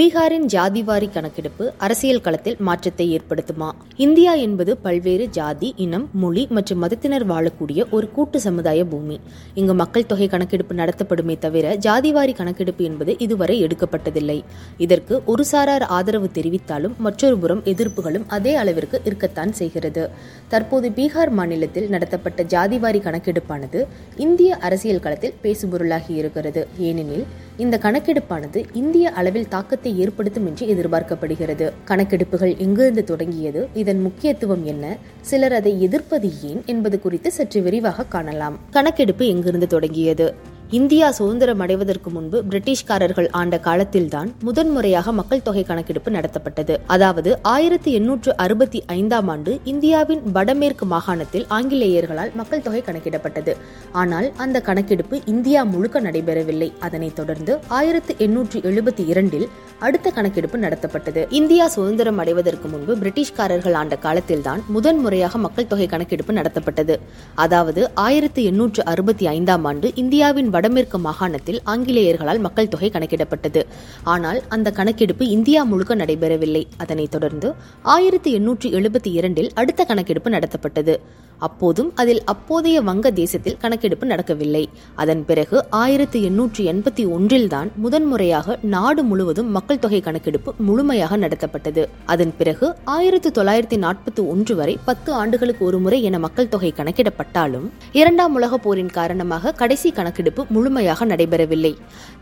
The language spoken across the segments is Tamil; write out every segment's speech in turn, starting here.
பீகாரின் ஜாதிவாரி கணக்கெடுப்பு அரசியல் களத்தில் மாற்றத்தை ஏற்படுத்துமா? இந்தியா என்பது பல்வேறு ஜாதி இனம் மொழி மற்றும் மதத்தினர் வாழக்கூடிய ஒரு கூட்டு சமுதாய பூமி. இங்கு மக்கள் தொகை கணக்கெடுப்பு நடத்தப்படுமே தவிர ஜாதிவாரி கணக்கெடுப்பு என்பது இதுவரை எடுக்கப்பட்டதில்லை. இதற்கு ஒரு சாரார் ஆதரவு தெரிவித்தாலும் மற்றொரு புறம் எதிர்ப்புகளும் அதே அளவிற்கு இருக்கத்தான் செய்கிறது. தற்போது பீகார் மாநிலத்தில் நடத்தப்பட்ட ஜாதிவாரி கணக்கெடுப்பானது இந்திய அரசியல் களத்தில் பேசுபொருளாகி இருக்கிறது. ஏனெனில் இந்த கணக்கெடுப்பானது இந்திய அளவில் தாக்கத்தை ஏற்படுத்தும் என்று எதிர்பார்க்கப்படுகிறது. கணக்கெடுப்புகள் எங்கிருந்து தொடங்கியது? இதன் முக்கியத்துவம் என்ன? சிலர் அதை எதிர்ப்பது ஏன் என்பது குறித்து சற்று விரிவாக காணலாம். கணக்கெடுப்பு எங்கிருந்து தொடங்கியது? இந்தியா சுதந்திரம் அடைவதற்கு முன்பு பிரிட்டிஷ்காரர்கள் ஆண்ட காலத்தில்தான் முதன்முறையாக மக்கள் தொகை கணக்கெடுப்பு நடத்தப்பட்டது. அதாவது ஆயிரத்தி எண்ணூற்று அறுபத்தி ஐந்தாம் ஆண்டு இந்தியாவின் வடமேற்கு மாகாணத்தில் ஆங்கிலேயர்களால் மக்கள் தொகை கணக்கிடப்பட்டது. ஆனால் அந்த கணக்கெடுப்பு இந்தியா முழுக்க நடைபெறவில்லை. அதனைத் தொடர்ந்து ஆயிரத்தி எண்ணூற்று எழுபத்தி இரண்டில் அடுத்த கணக்கெடுப்பு நடத்தப்பட்டது. இந்தியா சுதந்திரம் அடைவதற்கு முன்பு பிரிட்டிஷ்காரர்கள் ஆண்ட காலத்தில்தான் முதன்முறையாக மக்கள் தொகை கணக்கெடுப்பு நடத்தப்பட்டது. அதாவது ஆயிரத்தி எண்ணூற்று அறுபத்தி ஐந்தாம் ஆண்டு இந்தியாவின் வடமேற்கு மாகாணத்தில் ஆங்கிலேயர்களால் மக்கள் தொகை கணக்கிடப்பட்டது. ஆனால் அந்த கணக்கெடுப்பு இந்தியா முழுக்க நடைபெறவில்லை. அதனைத் தொடர்ந்து ஆயிரத்தி எண்ணூற்றி எழுபத்தி இரண்டில் அடுத்த கணக்கெடுப்பு நடத்தப்பட்டது. அப்போதும் அதில் அப்போதைய வங்க தேசத்தில் கணக்கெடுப்பு நடக்கவில்லை. அதன் பிறகு ஆயிரத்தி எண்ணூற்றி எண்பத்தி ஒன்றில்தான் முதன்முறையாக நாடு முழுவதும் மக்கள் தொகை கணக்கெடுப்பு முழுமையாக நடத்தப்பட்டது. அதன் பிறகு ஆயிரத்தி தொள்ளாயிரத்தி நாற்பத்தி ஒன்று வரை பத்து ஆண்டுகளுக்கு ஒருமுறை என மக்கள் தொகை கணக்கிடப்பட்டாலும் இரண்டாம் உலக போரின் காரணமாக கடைசி கணக்கெடுப்பு முழுமையாக நடைபெறவில்லை.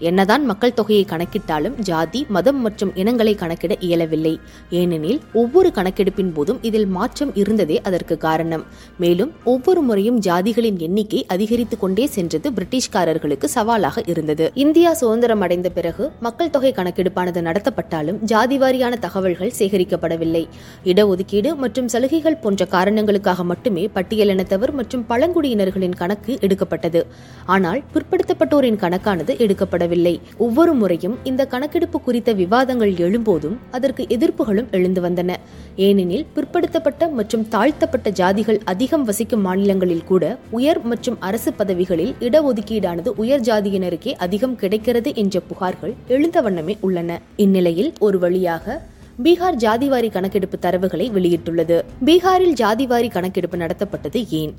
என்னதான் மக்கள் தொகையை கணக்கிட்டாலும் ஜாதி மதம் மற்றும் இனங்களை கணக்கிட இயலவில்லை. ஏனெனில் ஒவ்வொரு கணக்கெடுப்பின் போதும் இதில் மாற்றம் இருந்ததே அதற்கு காரணம். மேலும் ஒவ்வொரு முறையும் ஜாதிகளின் எண்ணிக்கை அதிகரித்துக் கொண்டே சென்றது பிரிட்டிஷ்காரர்களுக்கு சவாலாக இருந்தது. இந்தியா சுதந்திரம் அடைந்த பிறகு மக்கள் தொகை கணக்கெடுப்பானது நடத்தப்பட்டாலும் ஜாதிவாரியான தகவல்கள் சேகரிக்கப்படவில்லை. இடஒதுக்கீடு மற்றும் சலுகைகள் போன்ற காரணங்களுக்காக மட்டுமே பட்டியலினத்தவர் மற்றும் பழங்குடியினர்களின் கணக்கு எடுக்கப்பட்டது. ஆனால் பிற்படுத்தப்பட்டோரின் கணக்கானது எடுக்கப்படவில்லை. ஒவ்வொரு முறையும் இந்த கணக்கெடுப்பு குறித்த விவாதங்கள் எழும்போதும் அதற்கு எதிர்ப்புகளும் எழுந்து வந்தன. ஏனெனில் பிற்படுத்தப்பட்ட மற்றும் தாழ்த்தப்பட்ட ஜாதிகள் தமிழகம் வசிக்கும் மாநிலங்களில் கூட உயர் மற்றும் அரசு பதவிகளில் இடஒதுக்கீடானது உயர் ஜாதியினருக்கே அதிகம் கிடைக்கிறது என்ற புகார்கள் எழுந்த வண்ணமே உள்ளன. இந்நிலையில் ஒரு வழியாக பீகார் ஜாதிவாரி கணக்கெடுப்பு தரவுகளை வெளியிட்டுள்ளது. பீகாரில் ஜாதிவாரி கணக்கெடுப்பு நடத்தப்பட்டது ஏன்?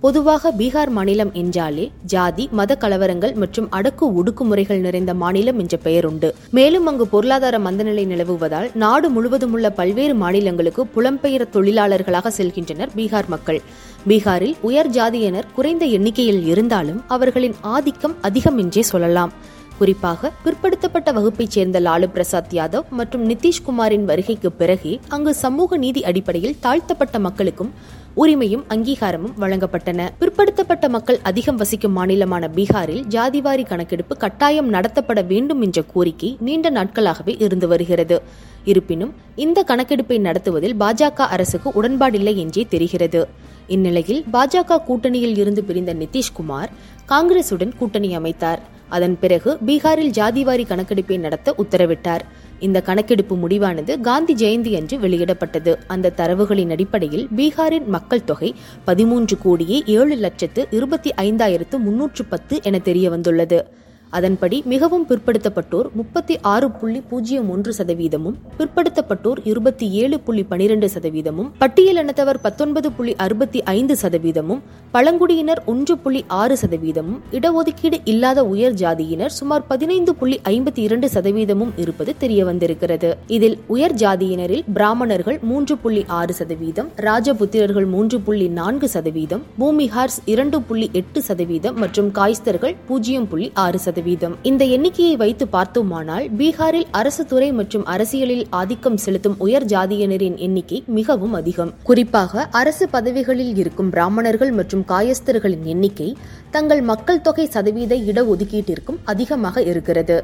பொதுவாக பீகார் மாநிலம் என்றாலே ஜாதி மத கலவரங்கள் மற்றும் அடக்கு ஒடுக்குமுறைகள் நிறைந்த மாநிலம் என்ற பெயர் உண்டு மேலும் அங்கு பொருளாதார மந்தநிலை நிலவுவதால் நாடு முழுவதும் உள்ள பல்வேறு மாநிலங்களுக்கு புலம்பெயர் தொழிலாளர்களாக செல்கின்றனர் பீகார் மக்கள். பீகாரில் உயர் ஜாதியினர் குறைந்த எண்ணிக்கையில் இருந்தாலும் அவர்களின் ஆதிக்கம் அதிகம் என்றே சொல்லலாம். குறிப்பாக பிற்படுத்தப்பட்ட வகுப்பைச் சேர்ந்த லாலு பிரசாத் யாதவ் மற்றும் நிதிஷ்குமாரின் வருகைக்கு பிறகே அங்கு சமூக நீதி அடிப்படையில் தாழ்த்தப்பட்ட மக்களுக்கும் உரிமையும் அங்கீகாரமும் வழங்கப்பட்டன. பிற்படுத்தப்பட்ட மக்கள் அதிகம் வசிக்கும் மாநிலமான பீகாரில் ஜாதிவாரி கணக்கெடுப்பு கட்டாயம் நடத்தப்பட வேண்டும் என்ற கோரிக்கை நீண்ட நாட்களாகவே இருந்து வருகிறது. இருப்பினும் இந்த கணக்கெடுப்பை நடத்துவதில் பாஜக அரசுக்கு உடன்பாடில்லை என்றே தெரிகிறது. இந்நிலையில் பாஜக கூட்டணியில் இருந்து பிரிந்த நிதிஷ்குமார் காங்கிரசுடன் கூட்டணி அமைத்தார். அதன் பிறகு பீகாரில் ஜாதிவாரி கணக்கெடுப்பை நடத்த உத்தரவிட்டார். இந்த கணக்கெடுப்பு முடிவானது காந்தி ஜெயந்தி அன்று வெளியிடப்பட்டது. அந்த தரவுகளின் அடிப்படையில் பீகாரின் மக்கள் தொகை பதிமூன்று கோடியே ஏழு லட்சத்து இருபத்தி ஐந்தாயிரத்து முன்னூற்று பத்து என தெரிய வந்துள்ளது அதன்படி மிகவும் பிற்படுத்தப்பட்டோர் முப்பத்தி ஆறு புள்ளி பூஜ்ஜியம் ஒன்று சதவீதமும் பிற்படுத்தப்பட்டோர் இருபத்தி ஏழு புள்ளி பனிரெண்டு சதவீதமும் பட்டியலினத்தவர் பத்தொன்பது புள்ளி அறுபத்தி ஐந்து சதவீதமும் பழங்குடியினர் ஒன்று புள்ளி ஆறு சதவீதமும் இடஒதுக்கீடு இல்லாத உயர் ஜாதியினர் சுமார் பதினைந்து புள்ளி ஐம்பத்தி இரண்டு சதவீதமும் இருப்பது தெரிய வந்திருக்கிறது இதில் உயர் ஜாதியினரில் பிராமணர்கள் மூன்று புள்ளி ஆறு சதவீதம் ராஜபுத்திரர்கள் மூன்று புள்ளி நான்கு சதவீதம் பூமிஹார்ஸ் இரண்டு புள்ளி எட்டு சதவீதம் மற்றும் காய்ஸ்தர்கள் பூஜ்ஜியம் புள்ளி ஆறு சதவீதம். சதவீதம். இந்த எண்ணிக்கையை வைத்து பார்த்தோமானால் பீகாரில் அரசு துறை மற்றும் அரசியலில் ஆதிக்கம் செலுத்தும் உயர் ஜாதியினரின் எண்ணிக்கை மிகவும் அதிகம். குறிப்பாக அரசு பதவிகளில் இருக்கும் பிராமணர்கள் மற்றும் காயஸ்தர்களின் எண்ணிக்கை தங்கள் மக்கள் தொகை சதவீத இடஒதுக்கீட்டிற்கும் அதிகமாக இருக்கிறது.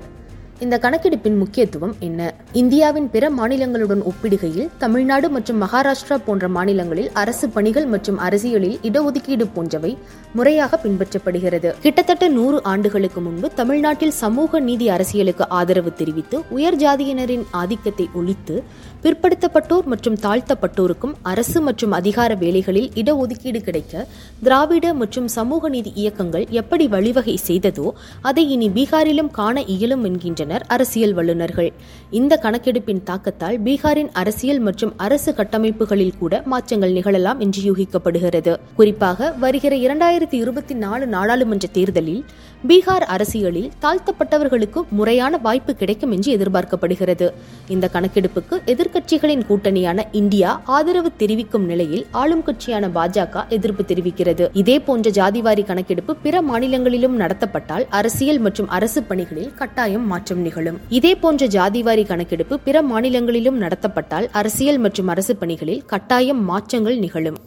இந்த கணக்கெடுப்பின் முக்கியத்துவம் என்ன? இந்தியாவின் பிற மாநிலங்களுடன் ஒப்பிடுகையில் தமிழ்நாடு மற்றும் மகாராஷ்டிரா போன்ற மாநிலங்களில் அரசு பணிகள் மற்றும் அரசியலில் இடஒதுக்கீடு போன்றவை முறையாக பின்பற்றப்படுகிறது. கிட்டத்தட்ட நூறு ஆண்டுகளுக்கு முன்பு தமிழ்நாட்டில் சமூக நீதி அரசியலுக்கு ஆதரவு தெரிவித்து உயர் ஜாதியினரின் ஆதிக்கத்தை ஒழித்து பிற்படுத்தப்பட்டோர் மற்றும் தாழ்த்தப்பட்டோருக்கும் அரசு மற்றும் அதிகார வேலைகளில் இடஒதுக்கீடு கிடைக்க திராவிட மற்றும் சமூக நீதி இயக்கங்கள் எப்படி வழிவகை செய்ததோ அதை இனி பீகாரிலும் காண இயலும் என்கின்றன. வருகின்றனர் அரசியல் வல்லுநர்கள். இந்த கணக்கெடுப்பின் தாக்கத்தால் பீகாரின் அரசியல் மற்றும் அரசு கட்டமைப்புகளில் கூட மாற்றங்கள் நிகழலாம் என்று யூகிக்கப்படுகிறது. குறிப்பாக வருகிற இரண்டாயிரத்தி இருபத்தி நாலு நாடாளுமன்ற தேர்தலில் பீகார் அரசியலில் தாழ்த்தப்பட்டவர்களுக்கு முறையான வாய்ப்பு கிடைக்கும் என்று எதிர்பார்க்கப்படுகிறது. இந்த கணக்கெடுப்புக்கு எதிர்க்கட்சிகளின் கூட்டணியான இந்தியா ஆதரவு தெரிவிக்கும் நிலையில் ஆளும் கட்சியான பாஜக எதிர்ப்பு தெரிவிக்கிறது. இதே போன்ற ஜாதிவாரி கணக்கெடுப்பு பிற மாநிலங்களிலும் நடத்தப்பட்டால் அரசியல் மற்றும் அரசு பணிகளில் கட்டாயம் மாற்றம் மாற்றம் நிகழும். இதே போன்ற ஜாதிவாரி கணக்கெடுப்பு பிற மாநிலங்களிலும் நடத்தப்பட்டால் அரசியல் மற்றும் அரசு பணிகளில் கட்டாயம் மாற்றங்கள் நிகழும்.